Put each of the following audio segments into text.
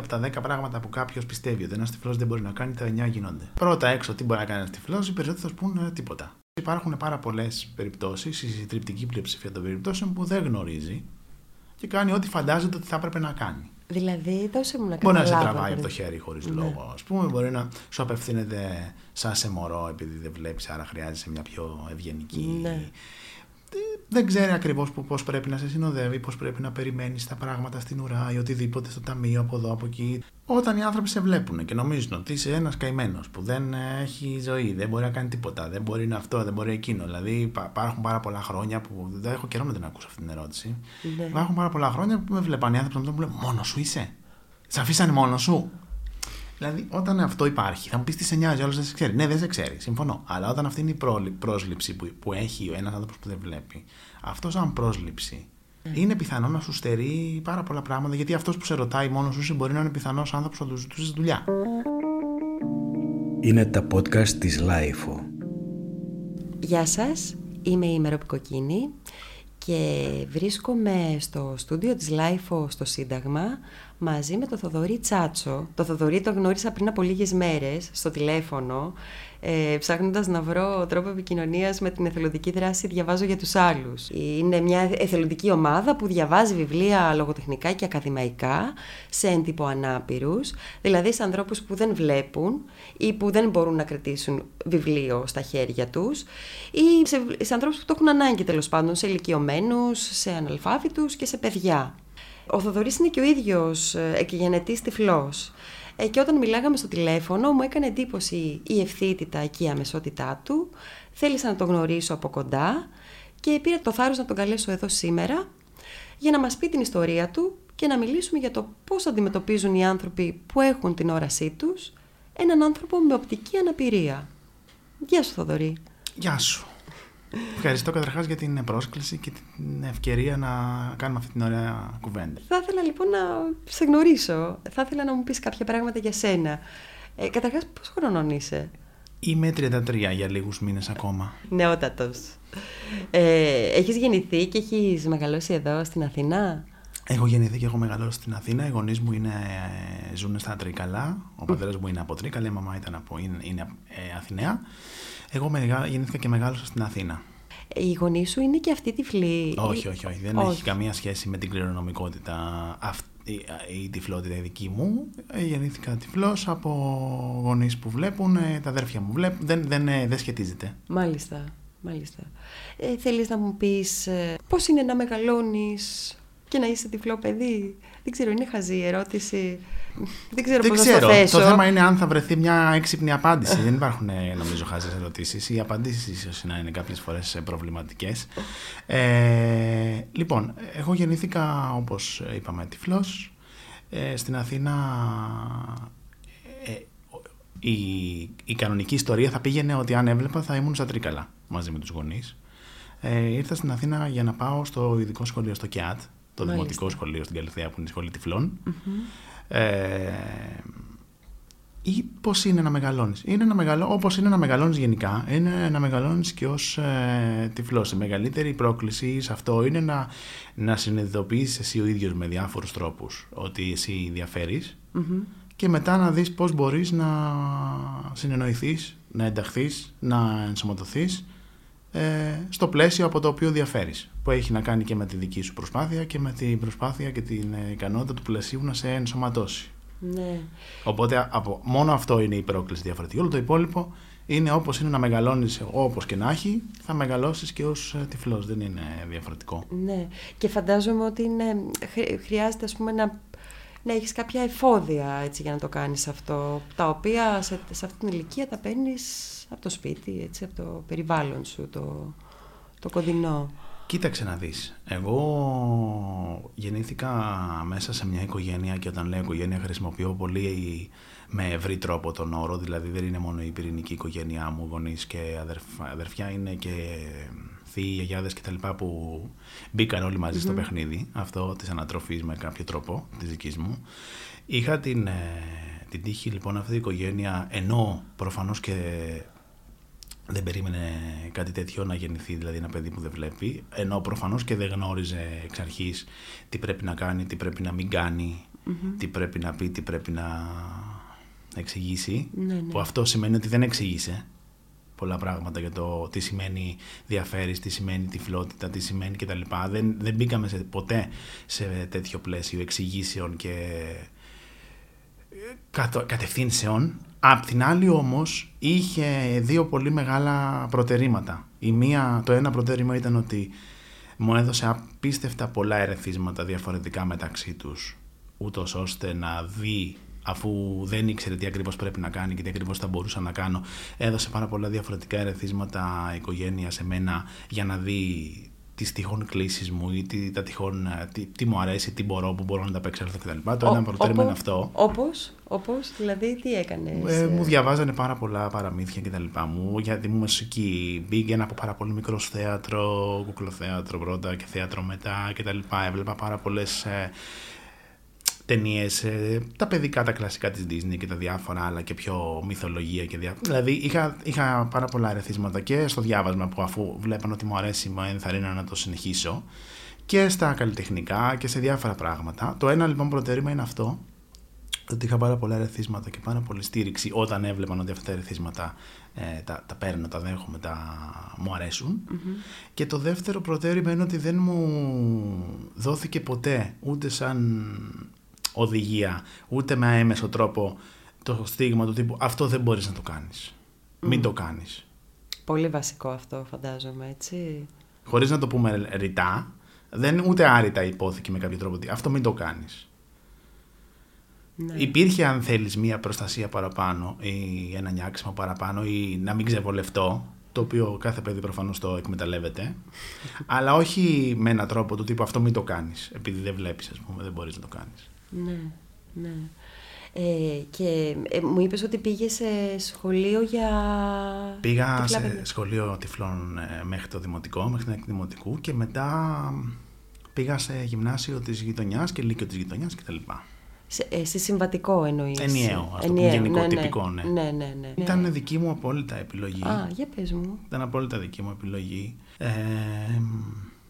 Από τα 10 πράγματα που κάποιος πιστεύει ότι ένα τυφλός δεν μπορεί να κάνει, τα 9 γίνονται. Πρώτα έξω, τι μπορεί να κάνει ένας τυφλός, οι περισσότεροι θα σου πούνε τίποτα. Υπάρχουν πάρα πολλές περιπτώσεις, η συντριπτική πλειοψηφία των περιπτώσεων, που δεν γνωρίζει και κάνει ό,τι φαντάζεται ότι θα έπρεπε να κάνει. Δηλαδή, δώσε μου να Μπορεί να σε καταλάβω, τραβάει από δηλαδή. το χέρι χωρίς Ναι. λόγο. Α πούμε, μπορεί να σου απευθύνεται σαν σε μωρό επειδή δεν βλέπεις, άρα χρειάζεσαι μια πιο ευγενική. Ναι. Ε, Δεν ξέρει ακριβώς πώς πρέπει να σε συνοδεύει, πώς πρέπει να περιμένεις τα πράγματα στην ουρά ή οτιδήποτε στο ταμείο από εδώ, από εκεί. Όταν οι άνθρωποι σε βλέπουν και νομίζουν ότι είσαι ένας καημένος που δεν ε, έχει ζωή, δεν μπορεί να κάνει τίποτα, δεν μπορεί να αυτό, δεν μπορεί εκείνο. Δηλαδή υπά- υπάρχουν πάρα πολλά χρόνια που. Δεν έχω καιρό να την ακούσω αυτή την ερώτηση. Ναι. Υπάρχουν πάρα πολλά χρόνια που με βλέπαν οι άνθρωποι να μου λένε Μόνος σου είσαι; Σε αφήσανε μόνος σου; Δηλαδή, όταν αυτό υπάρχει, θα μου πεις τι σε νοιάζει, άλλος δεν σε ξέρει. Ναι, δεν σε ξέρει, συμφωνώ. Αλλά όταν αυτή είναι η πρόλη- πρόσληψη που, που έχει ένας άνθρωπος που δεν βλέπει, αυτός σαν πρόσληψη είναι πιθανό να σου στερεί πάρα πολλά πράγματα. Γιατί αυτός που σε ρωτάει μόνος σου είσαι μπορεί να είναι πιθανός άνθρωπος που θα του ζητούσε δουλειά. Είναι τα podcast της Lifeo. Γεια σας, είμαι η Μεροπικοκίνη και βρίσκομαι στο στούντιο της Lifeo στο Σύνταγμα μαζί με τον Θοδωρή Τσάτσο. Το Θοδωρή το γνώρισα πριν από λίγες μέρες στο τηλέφωνο ε, ψάχνοντας να βρω τρόπο επικοινωνίας με την εθελοντική δράση «Διαβάζω για τους άλλους». Είναι μια εθελοντική ομάδα που διαβάζει βιβλία λογοτεχνικά και ακαδημαϊκά σε έντυπο ανάπηρους, δηλαδή σε ανθρώπους που δεν βλέπουν ή που δεν μπορούν να κρατήσουν βιβλίο στα χέρια τους ή σε, σε ανθρώπους που το έχουν ανάγκη τέλος πάντων, σε ηλικιωμένους, σε αναλφάβητους και σε παιδιά. Ο Θοδωρής είναι και ο ίδιος ε, εκγενετής τυφλός. Ε, και όταν μιλάγαμε στο τηλέφωνο μου έκανε εντύπωση η ευθύτητα και η αμεσότητά του. Θέλησα να τον γνωρίσω από κοντά και πήρα το θάρρος να τον καλέσω εδώ σήμερα για να μας πει την ιστορία του και να μιλήσουμε για το πώς αντιμετωπίζουν οι άνθρωποι που έχουν την όρασή τους έναν άνθρωπο με οπτική αναπηρία. Γεια σου Θοδωρή. Γεια σου. Ευχαριστώ καταρχάς για την πρόσκληση και την ευκαιρία να κάνουμε αυτή την ωραία κουβέντα. Θα ήθελα λοιπόν να σε γνωρίσω. Θα ήθελα να μου πεις κάποια πράγματα για σένα. Ε, καταρχάς, πόσο χρονών είσαι; Είμαι 33 για λίγους μήνες ακόμα. Νεότατος. Ε, έχεις γεννηθεί και έχεις μεγαλώσει εδώ στην Αθήνα; Έχω γεννηθεί και έχω μεγαλώσει στην Αθήνα. Οι γονείς μου είναι, ε, ζουν στα Τρίκαλα. Ο πατέρας μου είναι από Τρίκαλα, η μαμά ήταν από, είναι, είναι ε, Αθηναία. Εγώ μεγα- γεννήθηκα και μεγάλωσα στην Αθήνα. Ε, Οι γονείς σου είναι και αυτοί τυφλοί; Όχι, όχι, όχι. Δεν Όχι. έχει καμία σχέση με την κληρονομικότητα αυτή η τυφλότητα η δική μου. Ε, Γεννήθηκα τυφλός από γονείς που βλέπουν, ε, τα αδέρφια μου βλέπουν. Δεν, δεν, ε, δεν σχετίζεται. Μάλιστα, μάλιστα. Ε, θέλεις να μου πεις ε, πώς είναι να μεγαλώνεις και να είσαι τυφλό παιδί; Δεν ξέρω, είναι χαζή η ερώτηση. Δεν ξέρω Δεν πώς ξέρω. να το θέσω. Το θέμα είναι αν θα βρεθεί μια έξυπνη απάντηση. Δεν υπάρχουν, ε, νομίζω, χάζες ερωτήσεις. Οι απαντήσεις ίσως να είναι κάποιες φορές προβληματικές. Ε, λοιπόν, εγώ γεννήθηκα, όπως είπαμε, τυφλός. Ε, στην Αθήνα. Ε, η, η κανονική ιστορία θα πήγαινε ότι αν έβλεπα θα ήμουν στα Τρίκαλα μαζί με τους γονείς. Ε, ήρθα στην Αθήνα για να πάω στο ειδικό σχολείο στο ΚΕΑΤ, το Μάλιστα. δημοτικό σχολείο στην Καλυθέα που είναι η σχολή τυφλών. Ε, ή πώς είναι να μεγαλώνεις. Είναι να μεγαλώ, όπως είναι να μεγαλώνεις γενικά, είναι να μεγαλώνεις και ως ε, τυφλός. Η μεγαλύτερη πρόκληση σε αυτό είναι να, να συνειδητοποιήσεις εσύ ο ίδιος με διάφορους τρόπους ότι εσύ διαφέρεις Μμμ. και μετά να δεις πώς μπορείς να συνεννοηθείς, να ενταχθείς, να ενσωματωθείς ε, στο πλαίσιο από το οποίο διαφέρεις. Που έχει να κάνει και με τη δική σου προσπάθεια και με την προσπάθεια και την ε, ικανότητα του πλαισίου να σε ενσωματώσει. Ναι. Οπότε από, μόνο αυτό είναι η πρόκληση διαφορετική. Όλο το υπόλοιπο είναι όπως είναι να μεγαλώνεις όπως και να έχει, θα μεγαλώσεις και ως ε, τυφλός. Δεν είναι διαφορετικό. Ναι, και φαντάζομαι ότι είναι, χρ- χρειάζεται ας πούμε να, να έχεις κάποια εφόδια έτσι, για να το κάνεις αυτό, τα οποία σε, σε αυτή την ηλικία τα παίρνεις από το σπίτι, έτσι, από το περιβάλλον σου, το, το κοντινό. Κοίταξε να δεις. Εγώ γεννήθηκα μέσα σε μια οικογένεια και όταν λέω οικογένεια χρησιμοποιώ πολύ με ευρύ τρόπο τον όρο, δηλαδή δεν είναι μόνο η πυρηνική οικογένειά μου, γονείς και αδερφ- αδερφιά, είναι και θείοι, γιαγιάδες και τα λοιπά που μπήκαν όλοι μαζί στο παιχνίδι, αυτό της ανατροφής με κάποιο τρόπο, της δικής μου. Είχα την, ε, την τύχη λοιπόν αυτή η οικογένεια, ενώ προφανώς και δεν περίμενε κάτι τέτοιο να γεννηθεί, δηλαδή ένα παιδί που δεν βλέπει, ενώ προφανώς και δεν γνώριζε εξ αρχής τι πρέπει να κάνει, τι πρέπει να μην κάνει τι πρέπει να πει, τι πρέπει να εξηγήσει. Ναι, ναι. Που αυτό σημαίνει ότι δεν εξήγησε πολλά πράγματα για το τι σημαίνει διαφέρεις, τι σημαίνει τυφλότητα, τι σημαίνει κτλ. Δεν, δεν μπήκαμε σε, ποτέ σε τέτοιο πλαίσιο εξηγήσεων και ε, κατο- κατευθύνσεων. Απ' την άλλη όμως είχε δύο πολύ μεγάλα προτερήματα. Η μία, το ένα προτέρημα ήταν ότι μου έδωσε απίστευτα πολλά ερεθίσματα διαφορετικά μεταξύ τους ούτως ώστε να δει αφού δεν ήξερε τι ακριβώς πρέπει να κάνει και τι ακριβώς θα μπορούσα να κάνω έδωσε πάρα πολλά διαφορετικά ερεθίσματα η οικογένεια σε μένα για να δει τις τυχόν κλήσεις μου ή τι, τα τυχόν, ε, τι, τι μου αρέσει, τι μπορώ, που μπορώ να τα απεξέλθω κτλ. Το ένα προτέρημα είναι αυτό. Όπως, όπως, δηλαδή τι έκανες. Ε, μου διαβάζανε πάρα πολλά παραμύθια και τα λοιπά μου, γιατί μου μουσική πήγαινα από πάρα πολύ μικρός θέατρο, κουκλοθέατρο πρώτα και θέατρο μετά και τα λοιπά. Έβλεπα πάρα πολλές ε, ταινίες, ε, τα παιδικά, τα κλασικά της Disney και τα διάφορα άλλα και πιο μυθολογία και διάφορα. Δηλαδή είχα, είχα πάρα πολλά ερεθίσματα και στο διάβασμα που αφού βλέπαν ότι μου αρέσει μου ενθαρρύνω να το συνεχίσω και στα καλλιτεχνικά και σε διάφορα πράγματα. Το ένα λοιπόν προτερήμα είναι αυτό, ότι είχα πάρα πολλά ερεθίσματα και πάρα πολύ στήριξη όταν έβλεπαν ότι αυτά τα ερεθίσματα ε, τα, τα παίρνω, τα δέχομαι, τα μου αρεσουν Και το δεύτερο προτέρημα είναι ότι δεν μου δόθηκε ποτέ ούτε σαν οδηγία, ούτε με έμεσο τρόπο το στίγμα του τύπου αυτό δεν μπορείς να το κάνεις. Μην το κάνεις. Πολύ βασικό αυτό φαντάζομαι, έτσι. Χωρίς να το πούμε ρητά, δεν ούτε άρρητα υπόθηκε με κάποιο τρόπο ότι αυτό μην το κάνεις. Ναι. Υπήρχε αν θέλεις μία προστασία παραπάνω ή ένα νιάξιμο παραπάνω ή να μην ξεβολευτώ, το οποίο κάθε παιδί προφανώς το εκμεταλλεύεται, αλλά όχι με έναν τρόπο του τύπου αυτό μην το κάνεις, επειδή δεν βλέπεις ας πούμε, δεν μπορείς να το κάνεις. Ναι, ναι. Ε, και ε, μου είπες ότι πήγες σε σχολείο για... Πήγα τυφλά σε παιδιά. σχολείο τυφλών ε, μέχρι το δημοτικό, μέχρι την έκτη δημοτικού και μετά πήγα σε γυμνάσιο της γειτονιάς και λύκειο της γειτονιάς κτλ. Σε, ε, σε συμβατικό εννοείς. Ενιαίο, ας το πούμε, γενικό, ναι, ναι. τυπικό, ναι. Ναι, ναι, ναι. Ήταν δική μου απόλυτα επιλογή. Α, για πες μου. Ήταν απόλυτα δική μου επιλογή. Ε,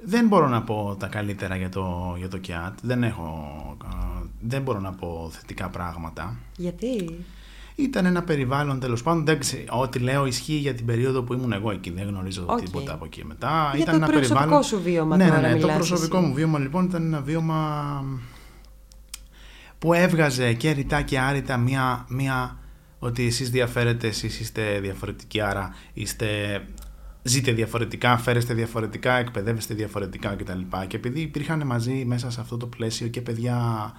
δεν μπορώ να πω τα καλύτερα για το, για το ΚΙΑΤ. Δεν έχω... α, Δεν μπορώ να πω θετικά πράγματα. Γιατί; Ήταν ένα περιβάλλον τέλος πάντων. Εντάξει, ό,τι λέω ισχύει για την περίοδο που ήμουν εγώ εκεί. Δεν γνωρίζω Οκ. τίποτα από εκεί μετά. Για ήταν το ένα προσωπικό περιβάλλον... σου βίωμα ναι, τώρα ναι, ναι. Το μιλάς προσωπικό εσύ. μου βίωμα λοιπόν ήταν ένα βίωμα που έβγαζε και ρητά και άρρητα μία, μία ότι εσείς διαφέρετε, εσείς είστε διαφορετικοί, άρα είστε, ζείτε διαφορετικά, φέρεστε διαφορετικά, εκπαιδεύεστε διαφορετικά κτλ. Και επειδή υπήρχαν μαζί μέσα σε αυτό το πλαίσιο και παιδιά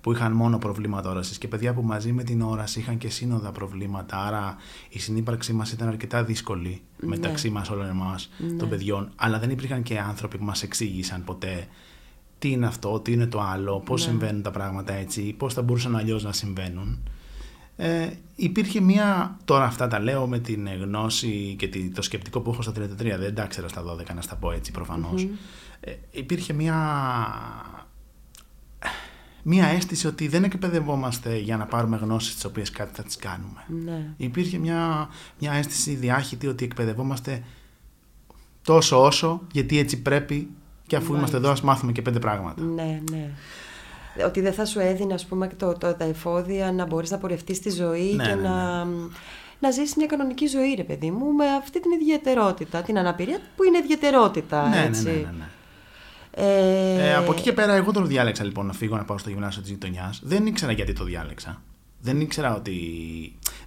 που είχαν μόνο προβλήματα όρασης και παιδιά που μαζί με την όραση είχαν και σύνοδα προβλήματα, άρα η συνύπαρξή μας ήταν αρκετά δύσκολη μεταξύ μας όλων εμάς των παιδιών, αλλά δεν υπήρχαν και άνθρωποι που μας εξήγησαν ποτέ τι είναι αυτό, τι είναι το άλλο, πώς συμβαίνουν τα πράγματα έτσι, πώς θα μπορούσαν αλλιώς να συμβαίνουν. Ε, υπήρχε μια, τώρα αυτά τα λέω με την γνώση και τη- το σκεπτικό που έχω στα 33, δεν τα ήξερα στα 12 να στα πω έτσι προφανώς. Ε, υπήρχε μια, μια αίσθηση ότι δεν εκπαιδευόμαστε για να πάρουμε γνώσεις τις οποίες κάτι θα τις κάνουμε. Ναι. Υπήρχε μια, μια αίσθηση διάχυτη ότι εκπαιδευόμαστε τόσο όσο γιατί έτσι πρέπει και αφού είμαστε εδώ ας μάθουμε και πέντε πράγματα. Ναι, ναι. Ότι δεν θα σου έδινε, ας πούμε, το, το, τα εφόδια να μπορείς να πορευτείς τη ζωή Ναι, και ναι, να, να ζήσεις μια κανονική ζωή, ρε παιδί μου, με αυτή την ιδιαιτερότητα, την αναπηρία που είναι ιδιαιτερότητα, Ναι, ναι, έτσι. ναι, ναι, ναι. Ε, Ε, από εκεί και πέρα, εγώ τον διάλεξα λοιπόν να φύγω να πάω στο γυμνάσιο της γειτονιάς. Δεν ήξερα γιατί το διάλεξα. Δεν ήξερα ότι.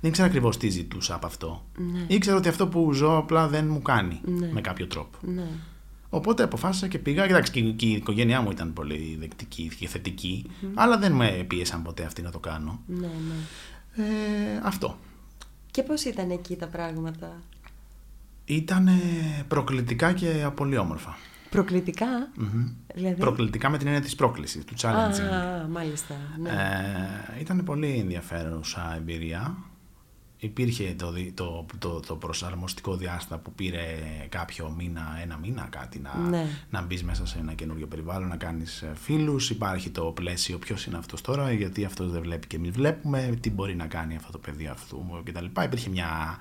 Δεν ήξερα ακριβώς τι ζητούσα από αυτό. Ήξερα ότι αυτό που ζω απλά δεν μου κάνει Ναι. με κάποιο τρόπο. Ναι. Οπότε αποφάσισα και πήγα. Κοιτάξτε, και, και η οικογένειά μου ήταν πολύ δεκτική και θετική, αλλά δεν με πίεσαν ποτέ αυτοί να το κάνω. Ναι, ναι. Ε, αυτό. Και πώς ήταν εκεί τα πράγματα; Ήταν προκλητικά και πολύ όμορφα. Προκλητικά, Μμμ. δηλαδή; Προκλητικά με την έννοια της πρόκλησης, του challenging. Α, μάλιστα. Ναι. Ε, ήταν πολύ ενδιαφέρουσα εμπειρία. Υπήρχε το, δι- το, το, το προσαρμοστικό διάστημα που πήρε κάποιο μήνα, ένα μήνα κάτι να, Ναι. να μπεις μέσα σε ένα καινούριο περιβάλλον, να κάνεις ε, φίλους. Υπάρχει το πλαίσιο ποιος είναι αυτός τώρα, γιατί αυτός δεν βλέπει και εμείς βλέπουμε, τι μπορεί να κάνει αυτό το παιδί αυτού κτλ. Υπήρχε μια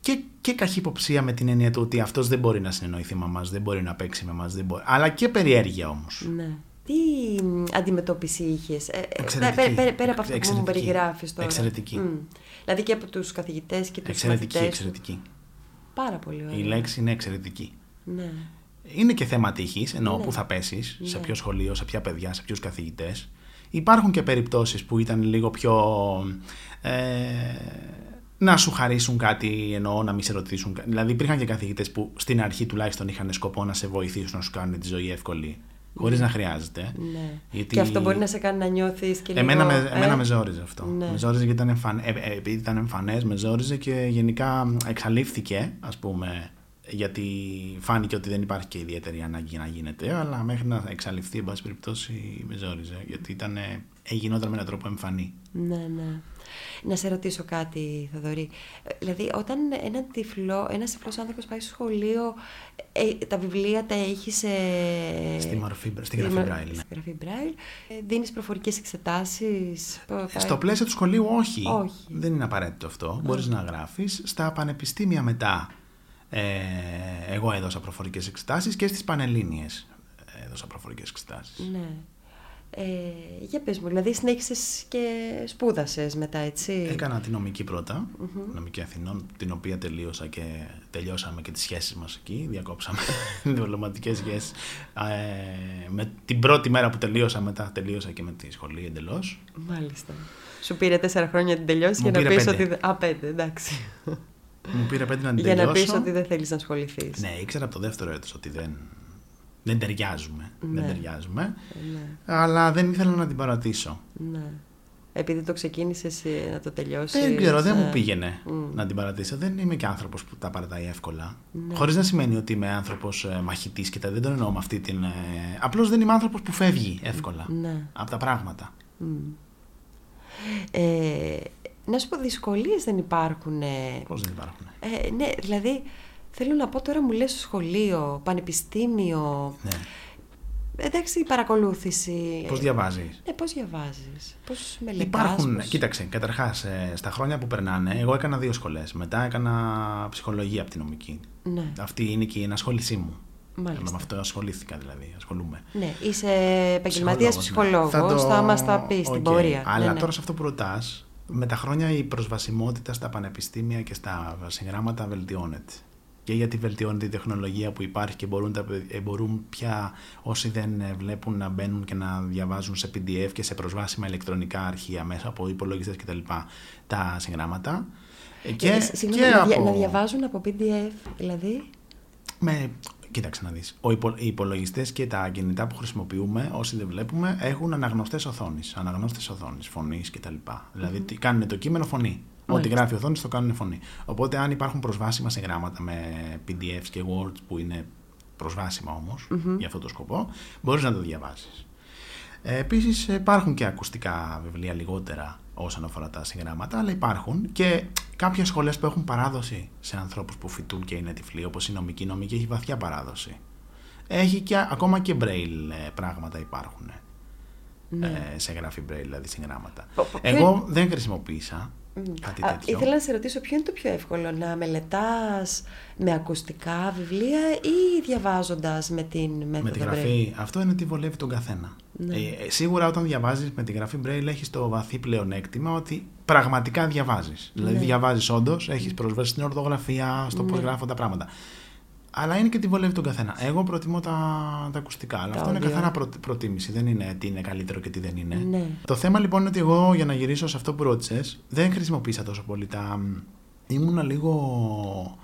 και, και καχυποψία με την έννοια του ότι αυτός δεν μπορεί να συνεννοηθεί με μας, δεν μπορεί να παίξει με μας, δεν μπορεί... αλλά και περιέργεια όμως. ναι. Τι αντιμετώπιση είχες; Ε, Εξαιρετική. πέρα, πέρα, πέρα από αυτό που μου Εξαιρετική. περιγράφεις τώρα. Εξαιρετική. Μμ. Δηλαδή και από τους καθηγητές και τους Εξαιρετική, μαθητές. εξαιρετική. Πάρα πολύ ωραία. Η λέξη είναι εξαιρετική. Ναι. Είναι και θέμα τύχης, εννοώ Ναι. που θα πέσεις, σε Ναι. ποιο σχολείο, σε ποια παιδιά, σε ποιους καθηγητές. Υπάρχουν και περιπτώσεις που ήταν λίγο πιο. Ε, να σου χαρίσουν κάτι, εννοώ να μην σε ρωτήσουν. κα- Δηλαδή, υπήρχαν και καθηγητές που στην αρχή τουλάχιστον είχαν σκοπό να σε βοηθήσουν να σου κάνουν τη ζωή εύκολη, χωρίς να χρειάζεται. ναι. Γιατί- Και αυτό μπορεί να σε κάνει να νιώθεις και λίγο. Εμένα, με, ε, εμένα με ζόριζε αυτό. Ναι. Με ζόριζε γιατί ήταν, εμφαν... ε, ε, επειδή ήταν εμφανές, με ζόριζε και γενικά εξαλείφθηκε, ας πούμε, γιατί φάνηκε ότι δεν υπάρχει και ιδιαίτερη ανάγκη να γίνεται, αλλά μέχρι να εξαλειφθεί, εν πάση περιπτώσει, με ζόριζε, γιατί ήταν, ε, γινόταν με έναν τρόπο εμφανή. Ναι, ναι. Να σε ρωτήσω κάτι, Θοδωρή. Ε, Δηλαδή, όταν ένα τυφλό, ένας τυφλός άνθρωπος πάει στο σχολείο, ε, τα βιβλία τα έχει σε... Στη μορφή, στη στη γραφή μο- Braille, ναι. Στη γραφή Braille. Ε, δίνεις προφορικές εξετάσεις; Π- πάει- Στο πλαίσιο του σχολείου όχι. Όχι. Δεν είναι απαραίτητο αυτό. Μπορείς να γράφεις. Στα πανεπιστήμια μετά ε, εγώ έδωσα προφορικές εξετάσεις και στις πανελλήνιες έδωσα προφορικές εξετάσεις. Ναι. Ε, για πες μου, δηλαδή συνέχισες και σπούδασες μετά, έτσι; Έκανα τη νομική πρώτα, νομική Αθηνών, την οποία τελείωσα και τελειώσαμε και τις σχέσεις μας εκεί, διακόψαμε διπλωματικές σχέσεις. Ε, με την πρώτη μέρα που τελείωσα μετά τελείωσα και με τη σχολή εντελώς. Μάλιστα. Σου πήρε τέσσερα χρόνια να την τελειώσει Μου για να πήρε πεις πέντε. ότι... δε- Α, πέντε, εντάξει. Μου πήρε πέντε να την για να τελειώσω. πεις ότι δεν θέλεις να ασχοληθείς. Ναι, ήξερα από το δεύτερο έτος ότι δεν, δεν ταιριάζουμε. Ναι. Δεν ταιριάζουμε. Ναι. Αλλά δεν ήθελα να την παρατήσω. Ναι. Επειδή το ξεκίνησες ε, να το τελειώσεις. Δεν ξέρω, δεν ε, μου πήγαινε μμ. να την παρατήσω. Δεν είμαι και άνθρωπος που τα παρατάει εύκολα. Ναι. Χωρίς να σημαίνει ότι είμαι άνθρωπος ε, μαχητής και τα δεν το εννοώ με αυτή την. Ε, Απλώς δεν είμαι άνθρωπος που φεύγει εύκολα Ναι. από τα πράγματα. Μμ. Ε, να σου πω, δυσκολίες δεν υπάρχουν. ε, Πώς δεν υπάρχουν. ε, ναι, δηλαδή, θέλω να πω τώρα μου λες στο σχολείο, πανεπιστήμιο, Ναι. εντάξει, η παρακολούθηση. Πώς διαβάζεις; Ε, πώς διαβάζεις, πώς μελετάς. Υπάρχουν, πώς- κοίταξε, καταρχάς, στα χρόνια που περνάνε, εγώ έκανα δύο σχολές. Μετά έκανα ψυχολογία από την νομική. Ναι, Αυτή είναι και η ενασχόλησή μου. μάλιστα. Με αυτό ασχολήθηκα δηλαδή. Ασχολούμαι. Ναι, είσαι επαγγελματίας Ψυχολόγος, ψυχολόγος. ναι. Θα, μα τα πεις στην Οκ. πορεία. Αλλά ναι, ναι. τώρα σε αυτό που ρωτάς, με τα χρόνια η προσβασιμότητα στα πανεπιστήμια και στα συγγράμματα βελτιώνεται. Και γιατί βελτιώνεται η τεχνολογία που υπάρχει και μπορούν, τα, παιδ- ε, μπορούν πια όσοι δεν ε, βλέπουν να μπαίνουν και να διαβάζουν σε PDF και σε προσβάσιμα ηλεκτρονικά αρχεία μέσα από υπολογιστές κτλ. τα συγγράμματα. Ε, Και, Ε, συγγνώμη, και να, δια- από- να διαβάζουν από PDF, δηλαδή; Με, κοίταξε να δεις. Ο υπο, οι υπολογιστές και τα κινητά που χρησιμοποιούμε, όσοι δεν βλέπουμε, έχουν αναγνωστές οθόνης. Αναγνώστες οθόνης, φωνής κτλ. Δηλαδή τι- κάνουν το κείμενο φωνή. Ό,τι Μάλιστα. γράφει η οθόνης το κάνουν φωνή. Οπότε αν υπάρχουν προσβάσιμα σε γράμματα με PDFs και Words που είναι προσβάσιμα όμως για αυτό το σκοπό, μπορείς να το διαβάσεις. Ε, Επίσης, υπάρχουν και ακουστικά βιβλία λιγότερα όσον αφορά τα συγγράμματα, αλλά υπάρχουν και κάποιες σχολές που έχουν παράδοση σε ανθρώπους που φοιτούν και είναι τυφλοί, όπως η νομική. Η νομική έχει βαθιά παράδοση. Έχει και ακόμα και braille ε, πράγματα υπάρχουν. Ναι. Ε, σε γράφη braille, δηλαδή συγγράμματα. Πο- πο- ποιο Εγώ δεν χρησιμοποίησα κάτι Α, τέτοιο. ήθελα να σε ρωτήσω ποιο είναι το πιο εύκολο, να μελετάς με ακουστικά βιβλία ή διαβάζοντας με την μέθοδο Με τη Braille? γραφή, αυτό είναι τι βολεύει τον καθένα. Ναι. Ε, ε, σίγουρα όταν διαβάζεις με τη γραφή Braille έχεις το βαθύ πλεονέκτημα ότι πραγματικά διαβάζεις. Δηλαδή Ναι. διαβάζεις όντως, έχεις πρόσβαση στην ορθογραφία, στο πώς Ναι. γράφω τα πράγματα. Αλλά είναι και τι βολεύει τον καθένα. Εγώ προτιμώ τα, τα ακουστικά. Αλλά Τα αυτό είναι audio. καθαρά προ, προτίμηση. Δεν είναι τι είναι καλύτερο και τι δεν είναι. Ναι. Το θέμα λοιπόν είναι ότι εγώ για να γυρίσω σε αυτό που ρώτησες, δεν χρησιμοποίησα τόσο πολύ τα. ήμουνα λίγο.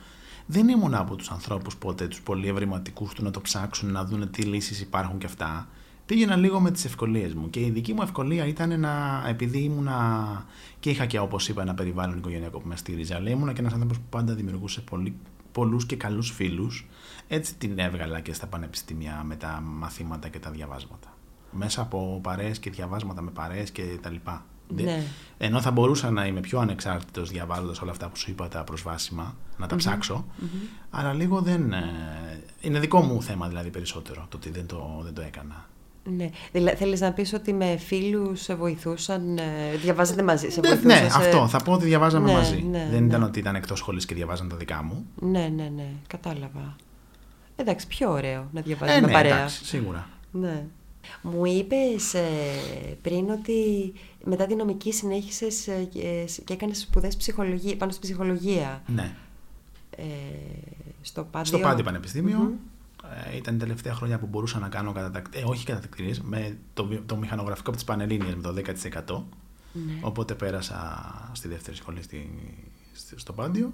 Δεν ήμουν από τους ανθρώπους ποτέ, τους πολύ ευρηματικούς του να το ψάξουν, να δουν τι λύσεις υπάρχουν και αυτά. Πήγαινα λίγο με τις ευκολίες μου. Και η δική μου ευκολία ήταν να. επειδή ήμουνα. και είχα και όπως είπα ένα περιβάλλον οικογενειακό που με στήριζε, αλλά ήμουνα και ένας άνθρωπος που πάντα δημιουργούσε πολύ, πολλούς και καλούς φίλους. Έτσι την έβγαλα και στα πανεπιστήμια με τα μαθήματα και τα διαβάσματα μέσα από παρέες και διαβάσματα με παρέες και τα λοιπά. Ναι. Ενώ θα μπορούσα να είμαι πιο ανεξάρτητος διαβάζοντας όλα αυτά που σου είπα τα προσβάσιμα, να τα ψαξω αλλά λίγο δεν... ε, είναι δικό μου θέμα δηλαδή περισσότερο το ότι δεν το, δεν το έκανα. Ναι. Δηλαδή, θέλεις να πεις ότι με φίλους σε βοηθούσαν, ε, διαβάζετε μαζί, σε Ναι, βοηθούσαν ναι, σε- αυτό. Θα πω ότι διαβάζαμε Ναι, μαζί. ναι, δεν ναι. ήταν ότι ήταν εκτός σχολής και διαβάζαν τα δικά μου. Ναι, ναι, ναι, κατάλαβα. Εντάξει, πιο ωραίο να διαβάζεις Ε, με ναι, παρέα. εντάξει, σίγουρα. Ναι. Μου είπες ε, πριν ότι μετά τη νομική συνέχισες ε, και, και έκανες σπουδές ψυχολογία, πάνω στην ψυχολογία. Ναι. Ε, στο Πάντιο, Στο Πάντιο Πανεπιστήμιο. Ε, ήταν η τελευταία χρόνια που μπορούσα να κάνω κατατακτ... ε, όχι κατατακτηρίες, με το, βι- το μηχανογραφικό από τις Πανελλήνιες με το 10%. Ναι. Οπότε πέρασα στη δεύτερη σχολή στη, στη- στο Πάντιο.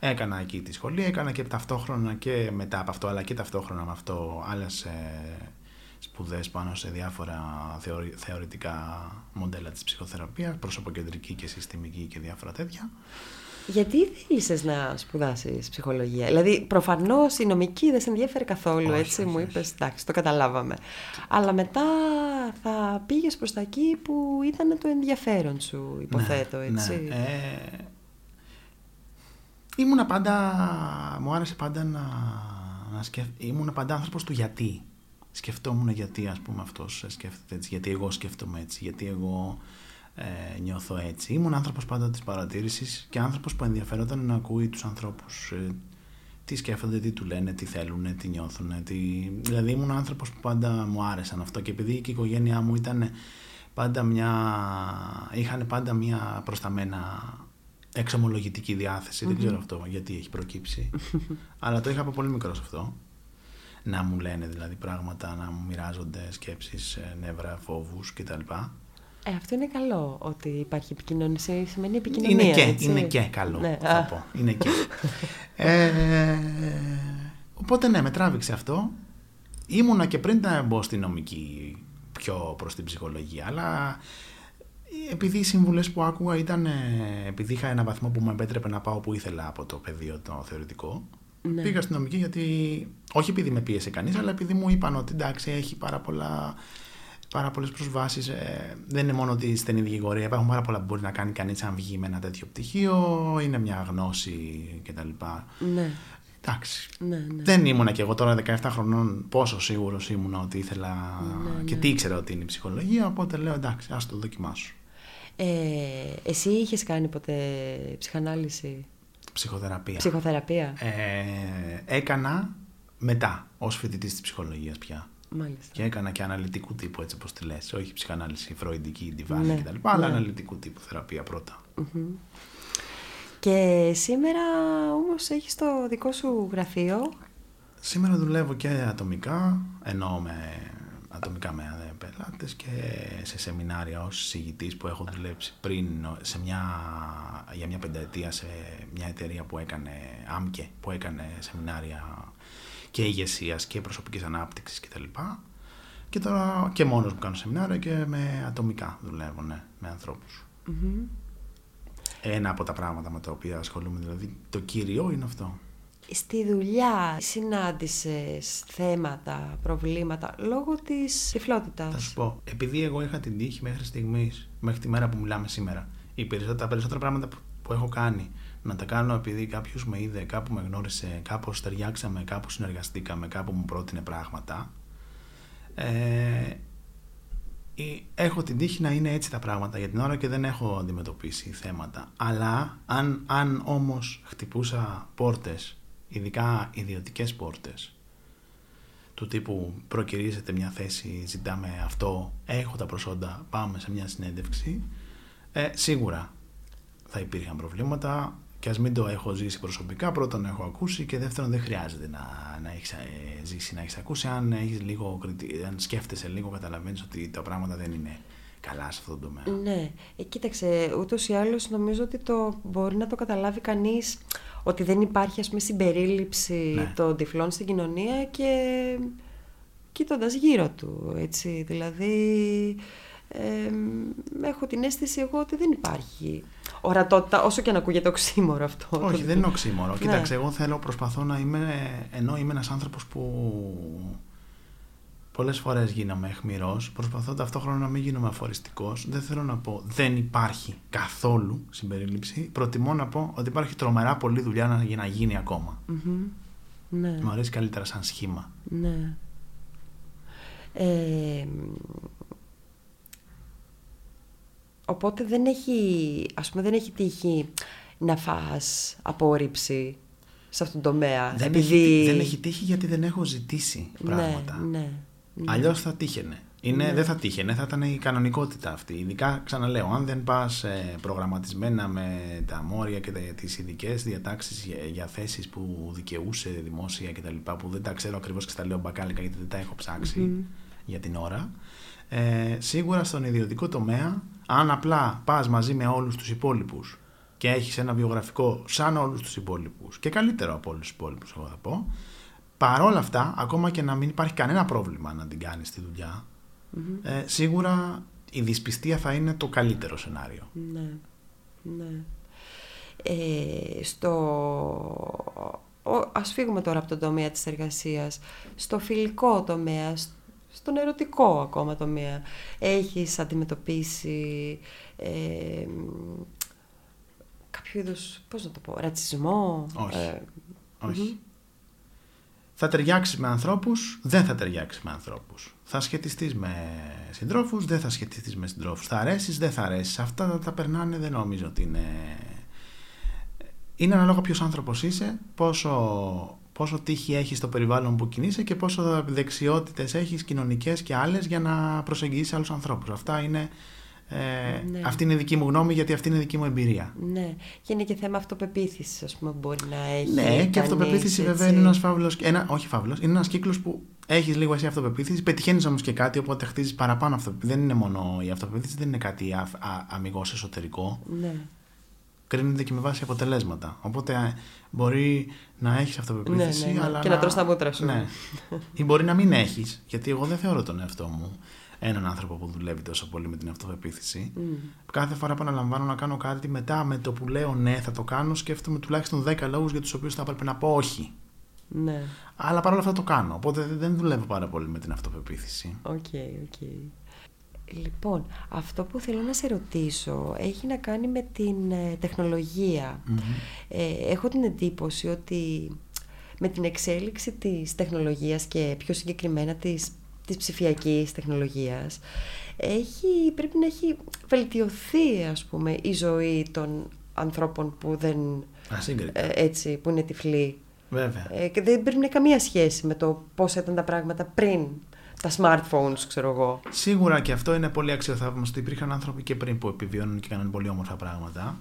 Έκανα εκεί τη σχολή, έκανα και ταυτόχρονα και μετά από αυτό, αλλά και ταυτόχρονα με αυτό άλλες ε, σπουδές πάνω σε διάφορα θεωρη- θεωρητικά μοντέλα της ψυχοθεραπείας, προσωποκεντρική και συστημική και διάφορα τέτοια. Γιατί θέλησες να σπουδάσεις ψυχολογία; Δηλαδή, προφανώς η νομική δεν σε ενδιαφέρει καθόλου, Όχι, έτσι όχι, μου όχι. είπες, εντάξει, το καταλάβαμε. Αλλά μετά θα πήγες προς τα εκεί που ήταν το ενδιαφέρον σου, υποθέτω, Ναι, έτσι. Ναι. Ε, ήμουνα πάντα, μου άρεσε πάντα να, να σκέφτομαι, ήμουνα πάντα άνθρωπος του γιατί. Σκεφτόμουν γιατί ας πούμε αυτός σκέφτεται έτσι, γιατί εγώ σκέφτομαι έτσι, γιατί εγώ ε, νιώθω έτσι. Ήμουν άνθρωπος πάντα της παρατήρησης και άνθρωπος που ενδιαφέρονταν να ακούει τους ανθρώπους ε, τι σκέφτονται, τι του λένε, τι θέλουν, τι νιώθουν. Τι... Δηλαδή ήμουν άνθρωπος που πάντα μου άρεσαν αυτό και επειδή και η οικογένειά μου ήταν πάντα μια... είχαν πάντα μια προς τα μένα εξομολογητική διάθεση. Δεν ξέρω αυτό γιατί έχει προκύψει. Αλλά το είχα από πολύ μικρός αυτό. Να μου λένε δηλαδή πράγματα, να μου μοιράζονται σκέψεις, ε, νεύρα, φόβους κτλ. Ε, αυτό είναι καλό, ότι υπάρχει επικοινωνία, σημαίνει επικοινωνία, Είναι και, έτσι. είναι και καλό, Ναι, θα α. πω. Είναι και. ε, οπότε ναι, με τράβηξε αυτό. Ήμουνα και πριν να μπω στη νομική πιο προς την ψυχολογία, αλλά επειδή οι συμβουλές που άκουγα ήταν, ε, επειδή είχα ένα βαθμό που μου επέτρεπε να πάω που ήθελα από το πεδίο το θεωρητικό, Ναι. πήγα στην νομική γιατί, όχι επειδή με πίεσε κανείς, αλλά επειδή μου είπαν ότι εντάξει έχει πάρα πολλά πάρα πολλές προσβάσεις. δεν είναι μόνο ότι στενή δικηγορία. Υπάρχουν πάρα πολλά που μπορεί να κάνει κανείς αν βγει με ένα τέτοιο πτυχίο. Είναι μια γνώση κτλ. Ναι, Εντάξει. ναι, ναι. Δεν ήμουνα και εγώ τώρα 17 χρονών πόσο σίγουρος ήμουνα ότι ήθελα Ναι, και ναι. τι ήξερα ότι είναι η ψυχολογία. Οπότε λέω εντάξει, ας το δοκιμάσω. Ε, εσύ είχες κάνει ποτέ ψυχανάλυση, Ψυχοθεραπεία. ψυχοθεραπεία. Ε, έκανα μετά ως φοιτητής της ψυχολογίας πια. Μάλιστα. Και έκανα και αναλυτικού τύπου, έτσι όπως τη λες. Όχι ψυχανάλυση, φροηντική, διβάνη Ναι, κτλ. Αλλά ναι. αναλυτικού τύπου θεραπεία πρώτα. Μμμ. Και σήμερα όμως έχεις το δικό σου γραφείο. Σήμερα δουλεύω και ατομικά, ενώ με ατομικά με ε, πελάτες και σε σεμινάρια ως συγητής που έχω δουλέψει πριν σε μια, για μια πενταετία σε μια εταιρεία που έκανε ΆΜΚΕ, που έκανε σεμινάρια και ηγεσίας και προσωπικής ανάπτυξης κτλ. Και τώρα και μόνος μου κάνω σεμινάρια και με ατομικά δουλεύω, ναι, με ανθρώπους. Μμμ. Ένα από τα πράγματα με τα οποία ασχολούμαι, δηλαδή το κύριο είναι αυτό. Στη δουλειά συνάντησες θέματα, προβλήματα λόγω της τυφλότητας; Θα σου πω, επειδή εγώ είχα την τύχη μέχρι στιγμής, μέχρι τη μέρα που μιλάμε σήμερα, οι περισσότερα, τα περισσότερα πράγματα που, που έχω κάνει, να τα κάνω επειδή κάποιος με είδε, κάπου με γνώρισε, κάπως ταιριάξαμε, κάπου συνεργαστήκαμε, κάπου μου πρότεινε πράγματα. Ε, ε, έχω την τύχη να είναι έτσι τα πράγματα για την ώρα και δεν έχω αντιμετωπίσει θέματα. Αλλά αν, αν όμως χτυπούσα πόρτες, ειδικά ιδιωτικές πόρτες, του τύπου προκυρήσετε μια θέση, ζητάμε αυτό, έχω τα προσόντα, πάμε σε μια συνέντευξη, ε, σίγουρα θα υπήρχαν προβλήματα και ας μην το έχω ζήσει προσωπικά, πρώτον έχω ακούσει και δεύτερον δεν χρειάζεται να, να έχεις ε, ζήσει, να έχεις ακούσει. Αν, έχεις λίγο, κριτή- αν σκέφτεσαι λίγο καταλαβαίνεις ότι τα πράγματα δεν είναι καλά σε αυτό το τομέα. Ναι, ε, κοίταξε, ούτως ή άλλως νομίζω ότι το μπορεί να το καταλάβει κανείς ότι δεν υπάρχει ας πούμε συμπερίληψη Ναι. των τυφλών στην κοινωνία και κοίτοντα γύρω του, έτσι, δηλαδή ε, έχω την αίσθηση εγώ ότι δεν υπάρχει ορατότητα, όσο και αν ακούγεται οξύμορο αυτό. Όχι, δεν είναι οξύμορο. Ναι. Κοίταξε, εγώ θέλω, προσπαθώ να είμαι, ενώ είμαι ένας άνθρωπος που πολλές φορές γίνομαι εχμηρός, προσπαθώ ταυτόχρονα να μην γίνομαι αφοριστικός. Δεν θέλω να πω δεν υπάρχει καθόλου συμπερίληψη. Προτιμώ να πω ότι υπάρχει τρομερά πολλή δουλειά να, για να γίνει ακόμα. Μμμ. Ναι. Μου αρέσει καλύτερα σαν σχήμα. Ναι. Ε, οπότε δεν έχει, ας πούμε, δεν έχει τύχει να φας απόρριψη σε αυτόν τον τομέα. Δεν, επειδή... έχει, τύ- δεν έχει τύχει γιατί δεν έχω ζητήσει πράγματα. Ναι, ναι. ναι. Αλλιώς θα τύχαινε. Είναι, Ναι. Δεν θα τύχαινε, θα ήταν η κανονικότητα αυτή. Ειδικά, ξαναλέω, αν δεν πας προγραμματισμένα με τα μόρια και τις ειδικές διατάξεις για, για θέσεις που δικαιούσε δημόσια κτλ. που δεν τα ξέρω ακριβώς και στα λέω μπακάλικα γιατί δεν τα έχω ψάξει για την ώρα. Ε, σίγουρα στον ιδιωτικό τομέα, αν απλά πας μαζί με όλους τους υπόλοιπους και έχεις ένα βιογραφικό σαν όλους τους υπόλοιπους και καλύτερο από όλους τους υπόλοιπους, εγώ θα πω. Παρόλα αυτά, ακόμα και να μην υπάρχει κανένα πρόβλημα να την κάνεις τη δουλειά, ε, σίγουρα η δυσπιστία θα είναι το καλύτερο σενάριο. Ναι, ναι. Ε, στο... ο- Ας φύγουμε τώρα από τον τομέα της εργασίας. Στο φιλικό τομέα, σ- στον ερωτικό ακόμα τομέα, έχεις αντιμετωπίσει ε, μ, κάποιο είδους, πώς να το πω, ρατσισμό; Όχι. ε, Όχι. Θα ταιριάξει με ανθρώπους, δεν θα ταιριάξει με ανθρώπους. Θα σχετιστείς με συντρόφους, δεν θα σχετιστείς με συντρόφους. Θα αρέσεις, δεν θα αρέσεις. Αυτά τα, τα περνάνε, δεν νομίζω ότι είναι. Είναι ανάλογα ποιος άνθρωπος είσαι, πόσο, πόσο τύχη έχει στο περιβάλλον που κινείσαι και πόσο δεξιότητες έχεις κοινωνικές και άλλες για να προσεγγίσεις άλλους ανθρώπους. Αυτά είναι. Ε, Ναι. Αυτή είναι η δική μου γνώμη γιατί αυτή είναι η δική μου εμπειρία. Ναι, και είναι και θέμα αυτοπεποίθησης, ας πούμε, που μπορεί να έχει Ναι, και κανείς, αυτοπεποίθηση βέβαια έτσι. είναι ένας φαύλος. Ένα, όχι φαύλος, είναι ένας κύκλος που έχεις λίγο εσύ αυτοπεποίθηση, πετυχαίνεις όμως και κάτι, οπότε χτίζεις παραπάνω αυτοπεποίθηση. Δεν είναι μόνο η αυτοπεποίθηση, δεν είναι κάτι α, α, αμυγός εσωτερικό. Ναι, Κρίνεται και με βάση αποτελέσματα. Οπότε ε, μπορεί να έχεις αυτοπεποίθηση, Ναι, ναι, ναι. αλλά. Και να τρως τα μούτρα σου. Ναι. Ή μπορεί να μην έχεις, γιατί εγώ δεν θεωρώ τον εαυτό μου έναν άνθρωπο που δουλεύει τόσο πολύ με την αυτοπεποίθηση. Μμ. Κάθε φορά που αναλαμβάνω να κάνω κάτι, μετά με το που λέω ναι, θα το κάνω, σκέφτομαι τουλάχιστον 10 λόγους για τους οποίους θα έπρεπε να πω όχι. ναι. Αλλά παρόλα αυτά το κάνω. Οπότε δεν δουλεύω πάρα πολύ με την αυτοπεποίθηση. OK, OK. Λοιπόν, αυτό που θέλω να σε ρωτήσω έχει να κάνει με την ε, τεχνολογία. Ε, έχω την εντύπωση ότι με την εξέλιξη της τεχνολογίας και πιο συγκεκριμένα της, της ψηφιακής τεχνολογίας έχει, πρέπει να έχει βελτιωθεί ας πούμε η ζωή των ανθρώπων που δεν Ασύγκριτα. ε, έτσι, που είναι τυφλοί. Βέβαια. Ε, και δεν πρέπει να έχει καμία σχέση με το πώς ήταν τα πράγματα πριν τα smartphones, ξέρω εγώ. Σίγουρα και αυτό είναι πολύ αξιοθαύμαστο. Υπήρχαν άνθρωποι και πριν που επιβιώνουν και κάνανε πολύ όμορφα πράγματα.